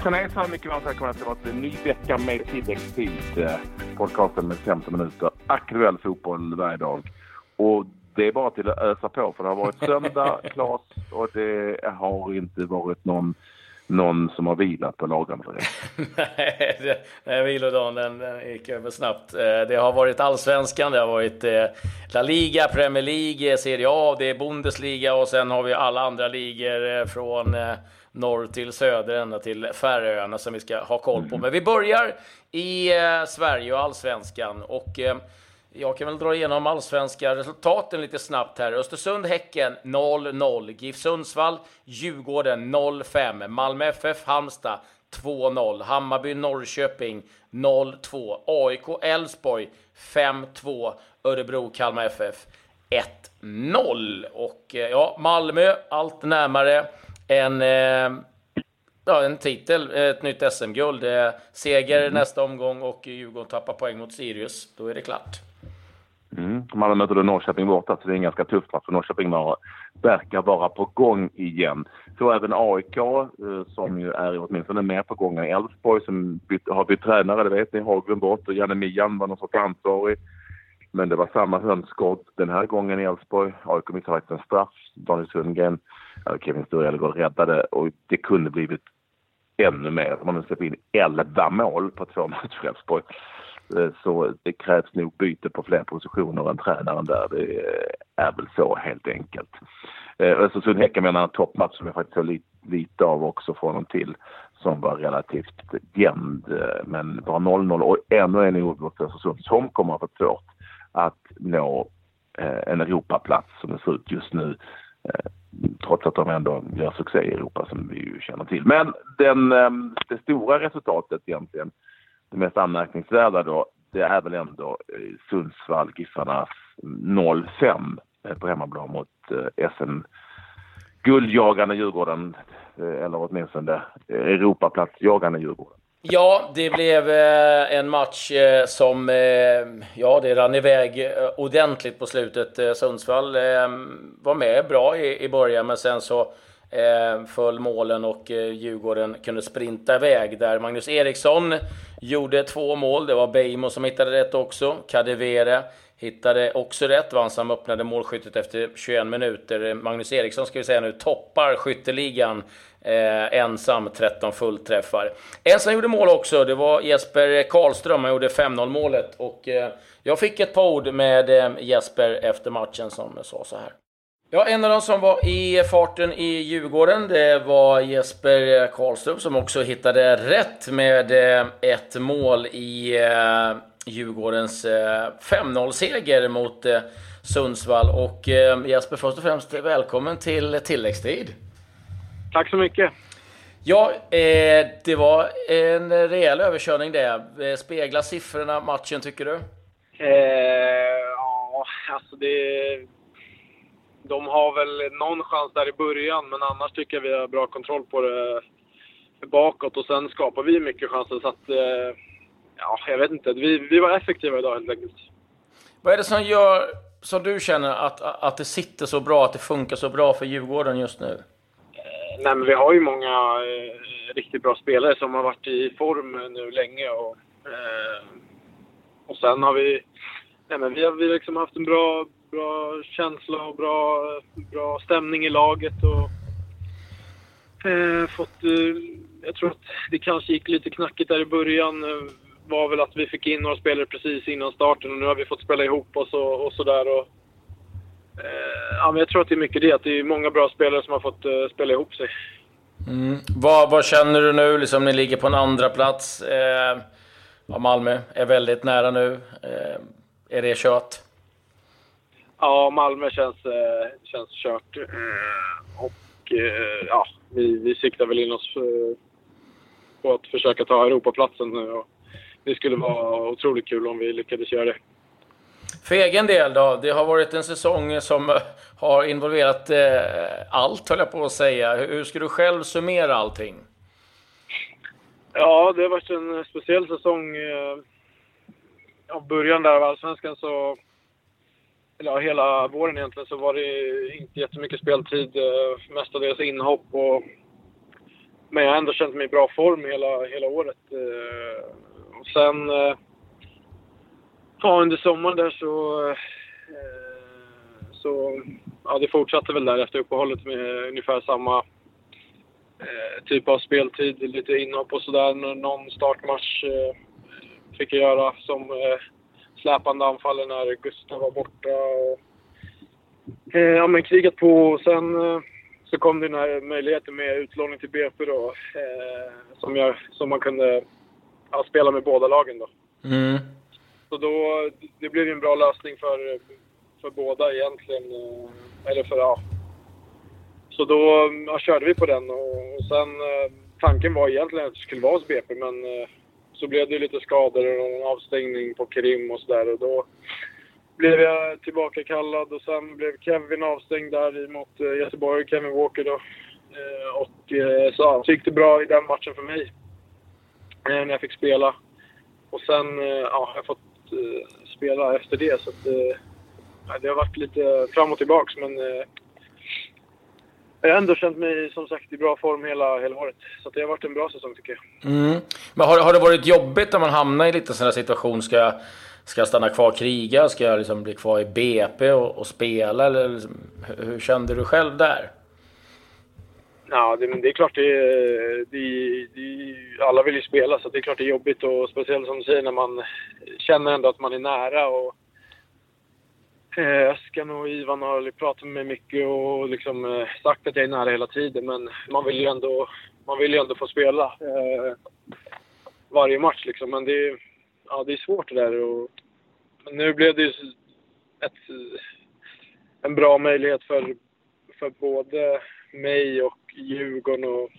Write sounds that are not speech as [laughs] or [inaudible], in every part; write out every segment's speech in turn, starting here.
Hejsan hejsan! Mycket varmt välkomna till vårt ny vecka med tilläggstid. Eh, podcasten med 15 minuter aktuell fotboll varje dag. Och det är bara till att ösa på för det har varit söndag, [laughs] Klas, och det har inte varit någon någon som har vilat på lagarna [laughs] Nej, det, vilodagen den, den gick över snabbt. Eh, det har varit allsvenskan, det har varit eh, La Liga, Premier League, Serie A, det är Bundesliga och sen har vi alla andra ligor från norr till söder ända till Färöarna som vi ska ha koll på. Mm. Men vi börjar i Sverige och allsvenskan. Och jag kan väl dra igenom allsvenska resultaten lite snabbt här. Östersund-Häcken 0-0. GIF Sundsvall, Djurgården 0-5. Malmö FF, Halmstad 2-0. Hammarby, Norrköping 0-2. AIK, Elfsborg 5-2. Örebro, Kalmar FF 1-0. Och eh, ja, Malmö allt närmare en eh, ja, en titel, ett nytt SM-guld. Seger mm. nästa omgång och Djurgården tappar poäng mot Sirius. Då är det klart. Mm. Man möter då Norrköping borta, så det är en ganska tuff match för Norrköping verkar vara på gång igen. Så även AIK, eh, som ju är åtminstone mer på gång än Elfsborg, som bytt, har bytt tränare, det vet ni, Haglund bort och Janne Mian var någon sorts ansvarig. Men det var samma hönsgård den här gången i Elfsborg. AIK missade faktiskt en straff. Daniel Sundgren, eller Kevin Sturell räddade och det kunde blivit ännu mer. Man har släppt in 11 mål på två matcher i Elfsborg. Eh, så det krävs nog byte på fler positioner än tränaren där. Det är väl så helt enkelt. Eh, Östersund-Häcken menar en toppmatch som jag faktiskt såg lite, lite av också från och till som var relativt jämn. Eh, men bara 0-0 och ännu en oavgjord för Östersund som kommer att få svårt att nå eh, en Europaplats som det ser ut just nu. Eh, trots att de ändå gör succé i Europa som vi ju känner till. Men den, ehm, det stora resultatet egentligen det mest anmärkningsvärda då, det är väl ändå eh, Sundsvall, Giffarnas 0-5 på hemmaplan mot SM guldjagande Djurgården, eller åtminstone Europaplatsjagande Djurgården. Ja, det blev eh, en match eh, som, eh, ja, det rann iväg ordentligt på slutet. Sundsvall var med bra i början, men sen så föll målen och Djurgården kunde sprinta iväg där Magnus Eriksson gjorde två mål. Det var Beijmo som hittade rätt också. Kadewere hittade också rätt. Var som öppnade målskyttet efter 21 minuter. Magnus Eriksson ska vi säga nu toppar skytteligan. Eh, ensam 13 fullträffar. En som gjorde mål också, det var Jesper Karlström. Han gjorde 5-0 målet. Och eh, jag fick ett par ord med eh, Jesper efter matchen som sa så här. Ja, en av de som var i farten i Djurgården, det var Jesper Karlström som också hittade rätt med eh, ett mål i eh, Djurgårdens 5-0-seger eh, mot eh, Sundsvall. Och eh, Jesper, först och främst välkommen till tilläggstid. Tack så mycket. Ja, det var en rejäl överkörning det. Speglar siffrorna matchen, tycker du? Eh, ja, alltså det de har väl någon chans där i början, men annars tycker jag vi har bra kontroll på det bakåt. Och sen skapar vi mycket chanser. Så att, eh, ja, jag vet inte. Vi, vi var effektiva idag helt enkelt. Vad är det som gör, som du känner, att, att det sitter så bra, att det funkar så bra för Djurgården just nu? Nej, men vi har ju många eh, riktigt bra spelare som har varit i form nu länge. Och, eh, och sen har vi, nej, men vi har vi liksom haft en bra bra känsla och bra, bra stämning i laget. Och, eh, fått, eh, jag tror att det kanske gick lite knackigt där i början. Eh, var väl att vi fick in några spelare precis innan starten och nu har vi fått spela ihop oss och, och sådär. Och, ja, men jag tror att det är mycket det, att det är många bra spelare som har fått eh, spela ihop sig. Mm. Vad, vad, känner du nu? Liksom, ni ligger på en andra plats. Eh, Malmö är väldigt nära nu. Eh, är det kört? Ja, Malmö känns, eh, känns kört. Eh, och eh, ja, vi, vi siktar väl in oss på att försöka ta Europaplatsen nu. Och det skulle vara otroligt kul om vi lyckades göra det. För egen del då? Det har varit en säsong som eh, har involverat eh, allt, höll jag på att säga. Hur ska du själv summera allting? Ja, det har varit en speciell säsong. Eh, av början där av Allsvenskan så eller ja, hela våren egentligen, så var det inte jättemycket speltid. Eh, mestadels inhopp och men jag har ändå känt mig i bra form hela, hela året. och sen ja, under sommaren där så eh, så ja, det fortsatte väl där efter uppehållet med ungefär samma eh, typ av speltid. Lite inhopp och sådär. Någon startmatch eh, fick jag göra som eh, släpande anfallare när Gustav var borta. Och, eh, ja, men krigat på. Och sen eh, så kom det den här möjligheten med utlåning till BP då. Eh, som, jag, som man kunde ja, spela med båda lagen då. Mm. Så då, det blev ju en bra lösning för för båda egentligen. Eh, eller för, ja. Så då ja, körde vi på den och, och sen eh, tanken var egentligen att det skulle vara hos BP men eh, så blev det lite skador och en avstängning på Krim och sådär och då blev jag tillbakakallad och sen blev Kevin avstängd där mot Göteborg, Kevin Walker då. Och så, ja, så gick det bra i den matchen för mig. När jag fick spela. Och sen ja, jag har jag fått spela efter det så att eh, det har varit lite fram och tillbaks men eh, jag har ändå känt mig som sagt i bra form hela, hela året. Så det har varit en bra säsong tycker jag. Mm. Men har, har det varit jobbigt när man hamnar i lite sån här situation? Ska, ska jag stanna kvar och kriga? Ska jag liksom bli kvar i BP och, och spela? Eller liksom, hur, hur kände du själv där? Ja, det, det är klart det, det, det, Alla vill ju spela så det är klart det är jobbigt och speciellt som du säger när man känner ändå att man är nära och eh, Öskan och Ivan har pratat med mig mycket och liksom eh, sagt att jag är nära hela tiden. Men man vill ju ändå, man vill ju ändå få spela eh, varje match liksom. Men det är, ja, det är svårt det där. Och, men nu blev det ju ett, en bra möjlighet för, för både mig och Djurgården och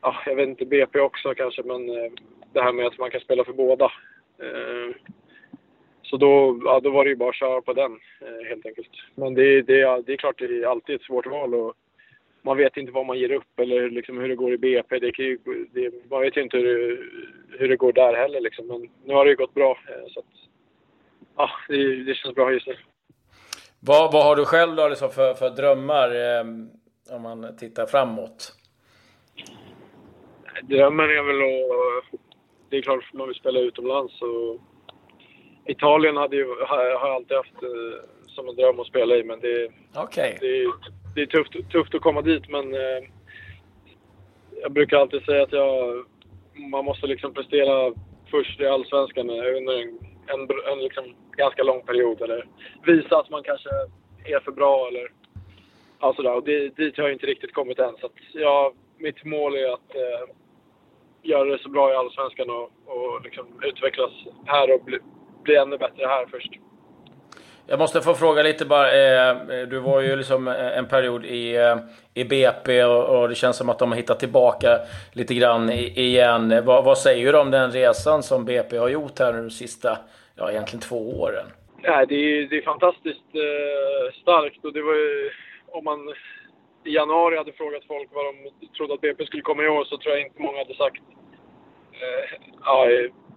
ja, jag vet inte, BP också kanske, men eh, det här med att man kan spela för båda. Eh, så då, ja, då var det ju bara att köra på den eh, helt enkelt. Men det, det, det är klart, det är alltid ett svårt val och man vet inte vad man ger upp eller liksom hur det går i BP. Det, det, man vet ju inte hur, hur det går där heller liksom. Men nu har det ju gått bra. Så att, ja, det, det känns bra just nu. Vad, vad har du själv då liksom för, för drömmar ehm, om man tittar framåt? Drömmen är väl att... Det är klart man vill spela utomlands och Italien hade ju, har jag alltid haft eh, som en dröm att spela i, men det, okay. det, det är tufft, tufft att komma dit. Men eh, jag brukar alltid säga att jag, man måste liksom prestera först i Allsvenskan under en, en, en liksom ganska lång period. Eller visa att man kanske är för bra eller ja, sådär. Och det, dit har jag inte riktigt kommit än. Så att jag, mitt mål är att eh, göra det så bra i Allsvenskan och, och liksom utvecklas här och bli, bli ännu bättre här först. Jag måste få fråga lite bara. Eh, du var ju liksom en period i, eh, i BP och, och det känns som att de har hittat tillbaka lite grann igen. Vad, vad säger du om den resan som BP har gjort här nu de sista, ja egentligen två åren? Ja, det, är, det är fantastiskt eh, starkt och det var ju, om man i januari hade frågat folk vad de trodde att BP skulle komma i år så tror jag inte många hade sagt eh,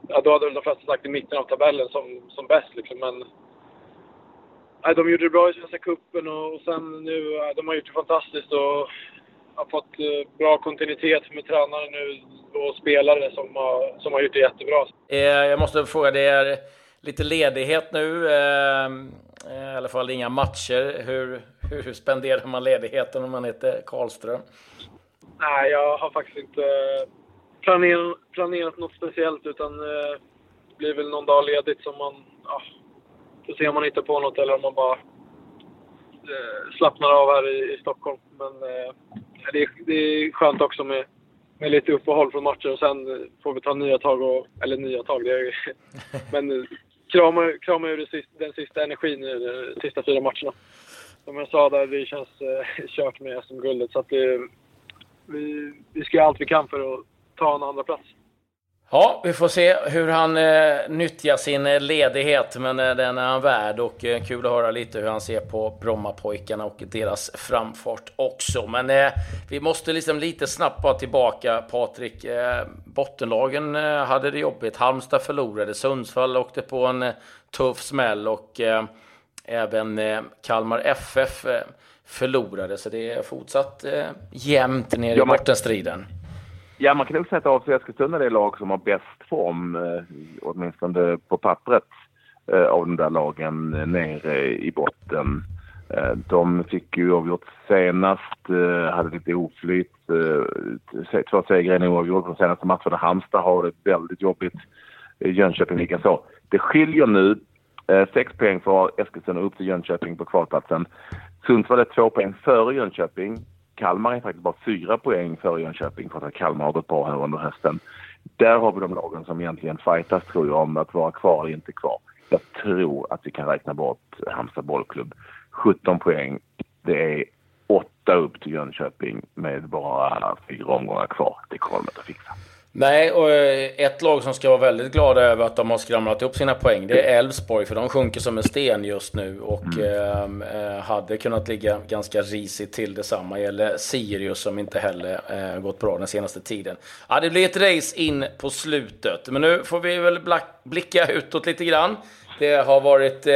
ja, då hade väl de flesta sagt i mitten av tabellen som, som bäst liksom. Men ja, de gjorde det bra i Svenska cupen och, och sen nu, de har gjort det fantastiskt och har fått eh, bra kontinuitet med tränare nu och spelare som har, som har gjort det jättebra. Eh, jag måste fråga, det är lite ledighet nu, eh, i alla fall inga matcher. Hur, hur spenderar man ledigheten om man heter Karlström? Nej, jag har faktiskt inte eh, planerat, planerat något speciellt utan eh, det blir väl någon dag ledigt som man... Ja, får se om man hittar på något eller om man bara eh, slappnar av här i, i Stockholm. Men eh, det, är, det är skönt också med, med lite uppehåll från matcher och sen får vi ta nya tag. Och, eller nya tag, det är, [laughs] men krama, krama ur den sista energin i de sista fyra matcherna. Som jag sa där, det känns eh, [laughs] kört med SM-guldet. Så att det, vi, vi ska göra allt vi kan för att ta en andra plats. Ja, vi får se hur han eh, nyttjar sin eh, ledighet, men eh, den är han värd och eh, kul att höra lite hur han ser på Brommapojkarna och deras framfart också. Men eh, vi måste liksom lite snabbt bara tillbaka, Patrik. Eh, bottenlagen eh, hade det jobbigt. Halmstad förlorade, Sundsvall åkte på en eh, tuff smäll och eh, även Kalmar FF förlorade, så det är fortsatt jämnt ner i bottenstriden. Ja, man kan nog säga att AFC Eskilstuna är det lag som har bäst form, eh, åtminstone på pappret, eh, av de där lagen nere i botten. Eh, de fick ju avgjort senast, eh, hade lite oflyt. Eh, två segrar i oavgjort de senaste matcherna. Halmstad har det väldigt jobbigt. Jönköping likaså. Det skiljer nu Eh, sex poäng för Eskilstuna upp till Jönköping på kvalplatsen. Sundsvall är två poäng före Jönköping. Kalmar är faktiskt bara fyra poäng före Jönköping för att Kalmar har gått bra här under hösten. Där har vi de lagen som egentligen fightas tror jag om att vara kvar eller inte kvar. Jag tror att vi kan räkna bort Halmstad bollklubb. 17 poäng. Det är åtta upp till Jönköping med bara fyra omgångar kvar. Det kommer de att fixa. Nej, och eh, ett lag som ska vara väldigt glada över att de har skramlat upp sina poäng, det är Elfsborg, för de sjunker som en sten just nu och mm. eh, hade kunnat ligga ganska risigt till. Detsamma gäller Sirius som inte heller eh, gått bra den senaste tiden. Ja, det blir ett race in på slutet, men nu får vi väl blicka utåt lite grann. Det har varit eh,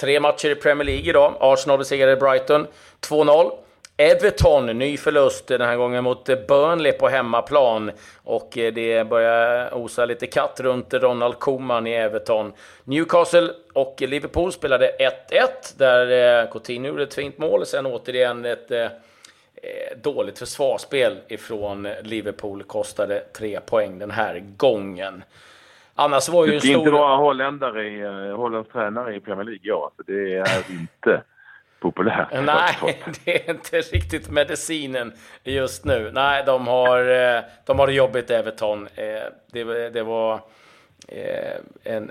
tre matcher i Premier League idag. Arsenal besegrade Brighton 2-0. Everton, ny förlust den här gången mot Burnley på hemmaplan. Och eh, det börjar osa lite katt runt Ronald Koeman i Everton. Newcastle och Liverpool spelade 1-1, där eh, Coutinho gjorde ett fint mål. Sen återigen ett eh, dåligt försvarsspel ifrån Liverpool. Kostade tre poäng den här gången. Annars var ju en stor... inte vara holländare i, holländsk tränare i Premier League, ja. Det är inte populärt. Nej, [laughs] det är inte riktigt medicinen just nu. Nej, de har, eh, de har det jobbigt, Everton. Eh, det, det var... En,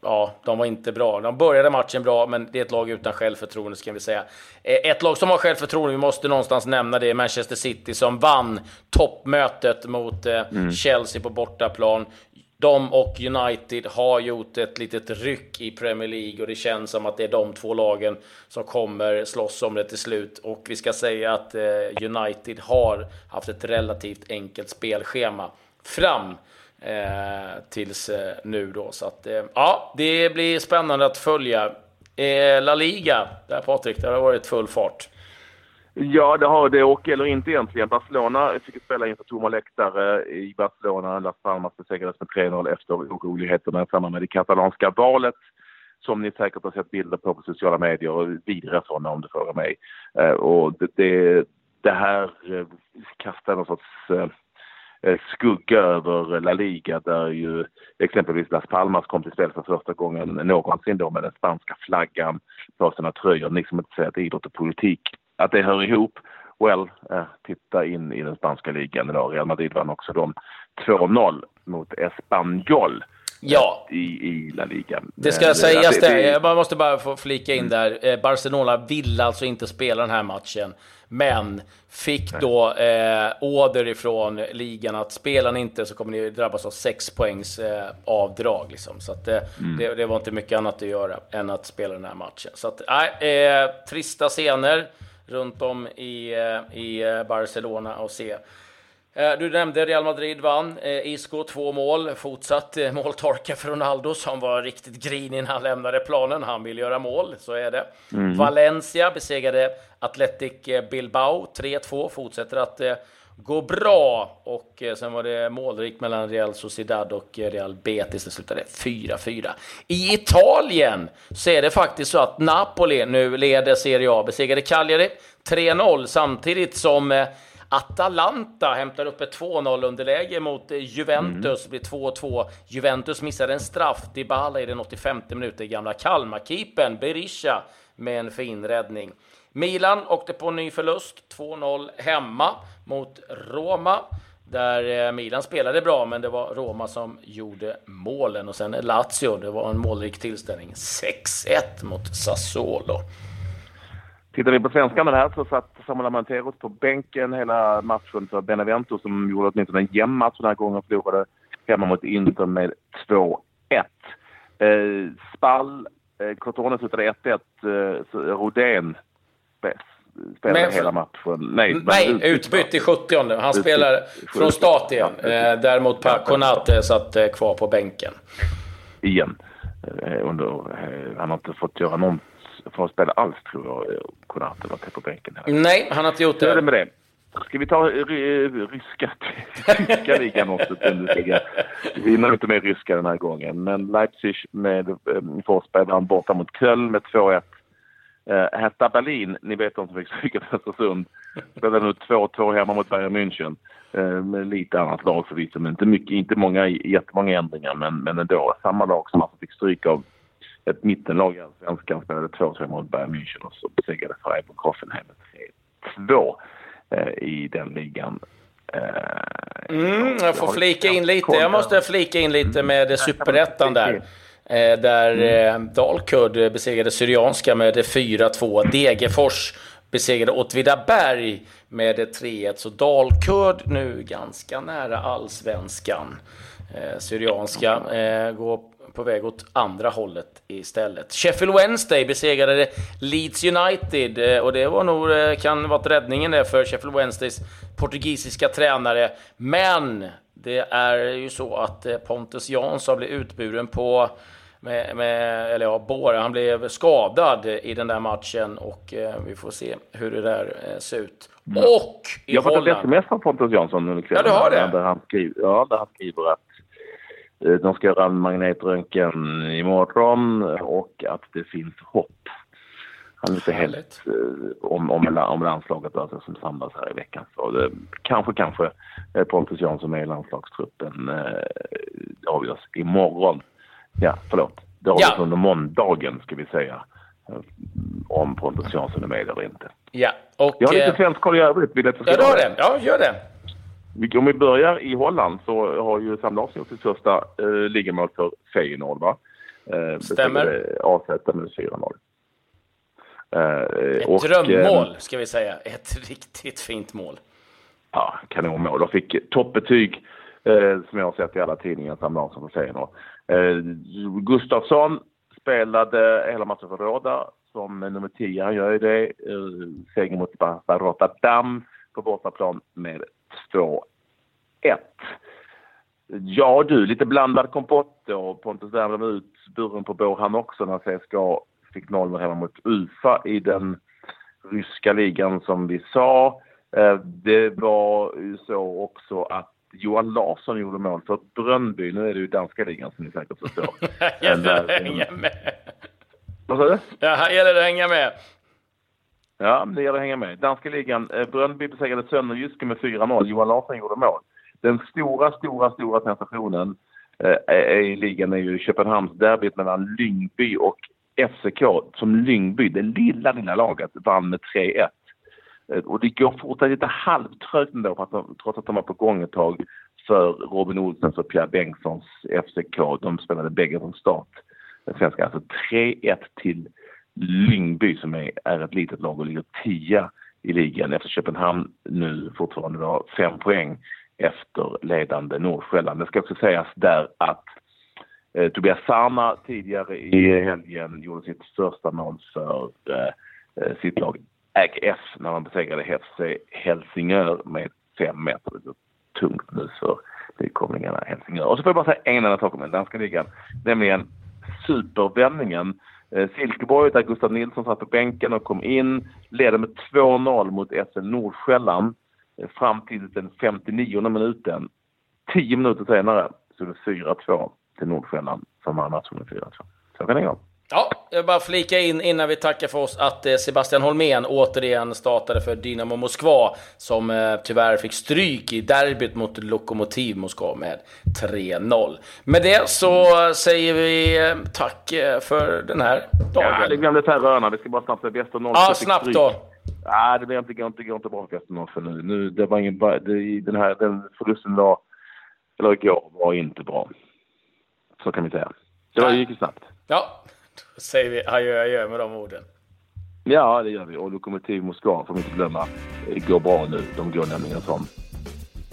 ja, de var inte bra. De började matchen bra, men det är ett lag utan självförtroende, ska vi säga. Ett lag som har självförtroende, vi måste någonstans nämna det, Manchester City som vann toppmötet mot mm. Chelsea på bortaplan. De och United har gjort ett litet ryck i Premier League och det känns som att det är de två lagen som kommer slåss om det till slut. Och vi ska säga att eh, United har haft ett relativt enkelt spelschema fram eh, tills eh, nu då. Så att eh, ja, det blir spännande att följa. Eh, La Liga, där Patrik, det har varit full fart. Ja, det har det och eller inte egentligen. Barcelona fick spela inför tomma läktare eh, i Barcelona. Las Palmas besegrades med 3-0 efter oroligheterna i samband med det katalanska valet som ni säkert har sett bilder på på sociala medier och vidare sådana om du frågar mig. Eh, och det, det, det här eh, kastar någon sorts skugga över La Liga där ju exempelvis Las Palmas kom till spel för första gången någonsin då med den spanska flaggan på sina tröjor. Ni som inte säger att idrott och politik att det hör ihop. Well, eh, titta in i den spanska ligan idag. Real Madrid vann också de 2-0 mot Espanyol. Ja. I, i La Liga. Det ska sägas det. Jag bara måste bara få flika in där. Eh, Barcelona ville alltså inte spela den här matchen. Men fick då eh, order ifrån ligan att spelar ni inte så kommer ni drabbas av 6 poängs eh, avdrag. Liksom. Så att, eh, mm. det, det, var inte mycket annat att göra än att spela den här matchen. Så att, eh, trista scener runt om i, eh, i eh, Barcelona och se. Eh, du nämnde Real Madrid vann. Isco två mål. Fortsatt måltorka för Ronaldo som var riktigt grinig när han lämnade planen. Han vill göra mål, så är det. Mm. Valencia besegrade Athletic Bilbao 3-2. Fortsätter att gå bra. Och eh, sen var det målrikt mellan Real Sociedad och eh, Real Betis. Det slutade 4-4. I Italien så är det faktiskt så att Napoli nu leder Serie A. Besegrade Cagliari 3-0 samtidigt som eh, Atalanta hämtar upp ett 2-0 underläge mot Juventus. Mm. blir 2-2. Juventus missade en straff. Dybala i den 85 minuten. Gamla Kalmar-keepern Berisha med en fin räddning. Milan åkte på en ny förlust, 2-0 hemma mot Roma. Där eh, Milan spelade bra, men det var Roma som gjorde målen. Och sen Lazio, det var en målrik tillställning. 6-1 mot Sassuolo. Tittar vi på svenskarna här så satt Samuel Amanteros på bänken hela matchen för Benevento som gjorde åtminstone en jämn match den här gången och förlorade hemma mot Inter med 2-1. Eh, Spall, eh, Crotone slutade 1-1. Eh, Rodén spelade men, hela matchen. Nej, nej utbytt i 70 Han utbytt, spelar från start igen. Ja, eh, däremot ja, Konate satt eh, kvar på bänken. Igen. Eh, under, han har inte fått göra någon för att spela alls tror jag, Konate var på bänken. Här. Nej, han har inte gjort det. det med det. Ska vi ta ryska, [laughs] ryska ligan också? Vi hinner inte med ryska den här gången, men Leipzig med Forsberg vann borta mot Köln med 2-1. Uh, Hertha Berlin, ni vet de som fick stryka till Östersund, spelade nu 2-2 hemma mot Bayern München. Uh, med lite annat lag förvisso, men inte, mycket, inte många, jättemånga ändringar, men, men ändå. Samma lag som alltså fick stryk av ett mittenlag i Allsvenskan spelade 2-2 mot Bayern München och så besegrade Freiburg Hoffenheim med 3-2 uh, i den ligan. Mm, jag får flika in lite. Jag måste flika in lite med superettan där. Eh, där mm. eh, Dalkurd besegrade Syrianska med 4-2. Degerfors besegrade Åtvidaberg med 3-1. Så Dalkurd nu ganska nära allsvenskan. Eh, Syrianska går på väg åt andra hållet istället. Sheffield Wednesday besegrade Leeds United eh, och det var nog, eh, kan varit räddningen där för Sheffield Wednesdays portugisiska tränare. Men det är ju så att eh, Pontus Jansson blev utburen på med, med, eller ja, Bore, han blev skadad i den där matchen och eh, vi får se hur det där eh, ser ut. Mm. Och i Jag har fått ett sms från Pontus Jansson kvällen. Ja, du har det? Där han skriver, ja, där han skriver att de ska göra en magnetröntgen imorgon och att det finns hopp. Han är inte helt eh, om, om, om landslaget alltså, som samlas här i veckan. Så det, kanske, kanske eh, Pontus Jansson är i landslagstruppen. Eh, det avgörs imorgon. Ja, förlåt. Det avgörs ja. under måndagen ska vi säga. Om Pontus Jansson är med eller inte. Ja, och... Jag har lite svensk koll i övrigt. Vill jag ja, det. Ja, gör det. Om vi börjar i Holland så har ju Sam Larsson gjort sitt första eh, ligamål för Feyenoord va? Eh, Stämmer. AZ med 4-0. Eh, Ett och, drömmål eh, ska vi säga. Ett [laughs] riktigt fint mål. Ja, kanonmål. Och fick toppbetyg eh, som jag har sett i alla tidningar, Sam Larsson för Feyenoord. Eh, Gustafsson spelade hela matchen för Råda som nummer 10. Han gör ju det. Eh, seger mot Rotterdam på bortaplan med 2-1. Ja du, lite blandad kompott då. Pontus värmde ut buren på bår han också när CSKA fick 0 hemma mot UFA i den ryska ligan som vi sa. Eh, det var ju så också att Johan Larsson gjorde mål för Brönnby. Nu är det ju danska ligan som ni säkert förstår. [laughs] gäller det att hänga med. Vad sa du? Ja, här gäller det att hänga med. Ja, det gäller att hänga med. Danska ligan. Eh, Brönnby besegrade Sönderjyske med 4-0. Johan Larsson gjorde mål. Den stora, stora, stora sensationen eh, i ligan är ju Köpenhamnsderbyt mellan Lyngby och FCK. Som Lyngby, det lilla, lilla laget, vann med 3-1. Eh, och det går fortfarande lite halvtrögt ändå, för att de, trots att de var på gång ett tag för Robin Olsens och Pierre Bengtssons FCK. De spelade bägge från start. Svenska, alltså 3-1 till Lyngby som är, är ett litet lag och ligger tia i ligan efter Köpenhamn nu fortfarande har fem poäng efter ledande Nordsjälland. Det ska också sägas där att eh, Tobias Sarna tidigare i helgen gjorde sitt första mål för eh, eh sitt lag AGF när man besegrade FC Helsingör med 5 1 Det är tungt nu för nykomlingarna Helsingör. Och så får jag bara säga en enda sak om den danska ligan, nämligen supervändningen. Eh, Silkeborg där Gustav Nilsson satt på bänken och kom in, ledde med 2-0 mot SL Nordsjälland eh, fram till den 59 minuten. Tio minuter senare så är det 4-2 till Nordsjälland som vann matchen med 4-2. Så kan det gå. Ja, jag vill bara flika in innan vi tackar för oss att eh, Sebastian Holmén återigen startade för Dynamo Moskva som eh, tyvärr fick stryk i derbyt mot Lokomotiv Moskva med 3-0. Med det så säger vi eh, tack för den här dagen. Ja, det glömde Färöarna. Vi ska bara snabbt säga Väster Ja, snabbt då. Ja, det blir inte, går inte, går inte bra för Väster för nu. nu. Det var ingen, det, den här den förlusten var, eller igår, var inte bra. Så kan vi säga. Det var, gick ju snabbt. Ja, då säger vi adjö, adjö med de orden. Ja, det gör vi. Och Lokomotiv Moskva får vi inte glömma går bra nu. De går nämligen som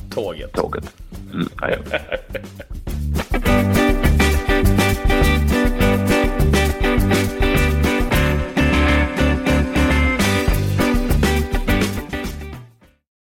tåget. Tåget. Mm, adjö. [laughs]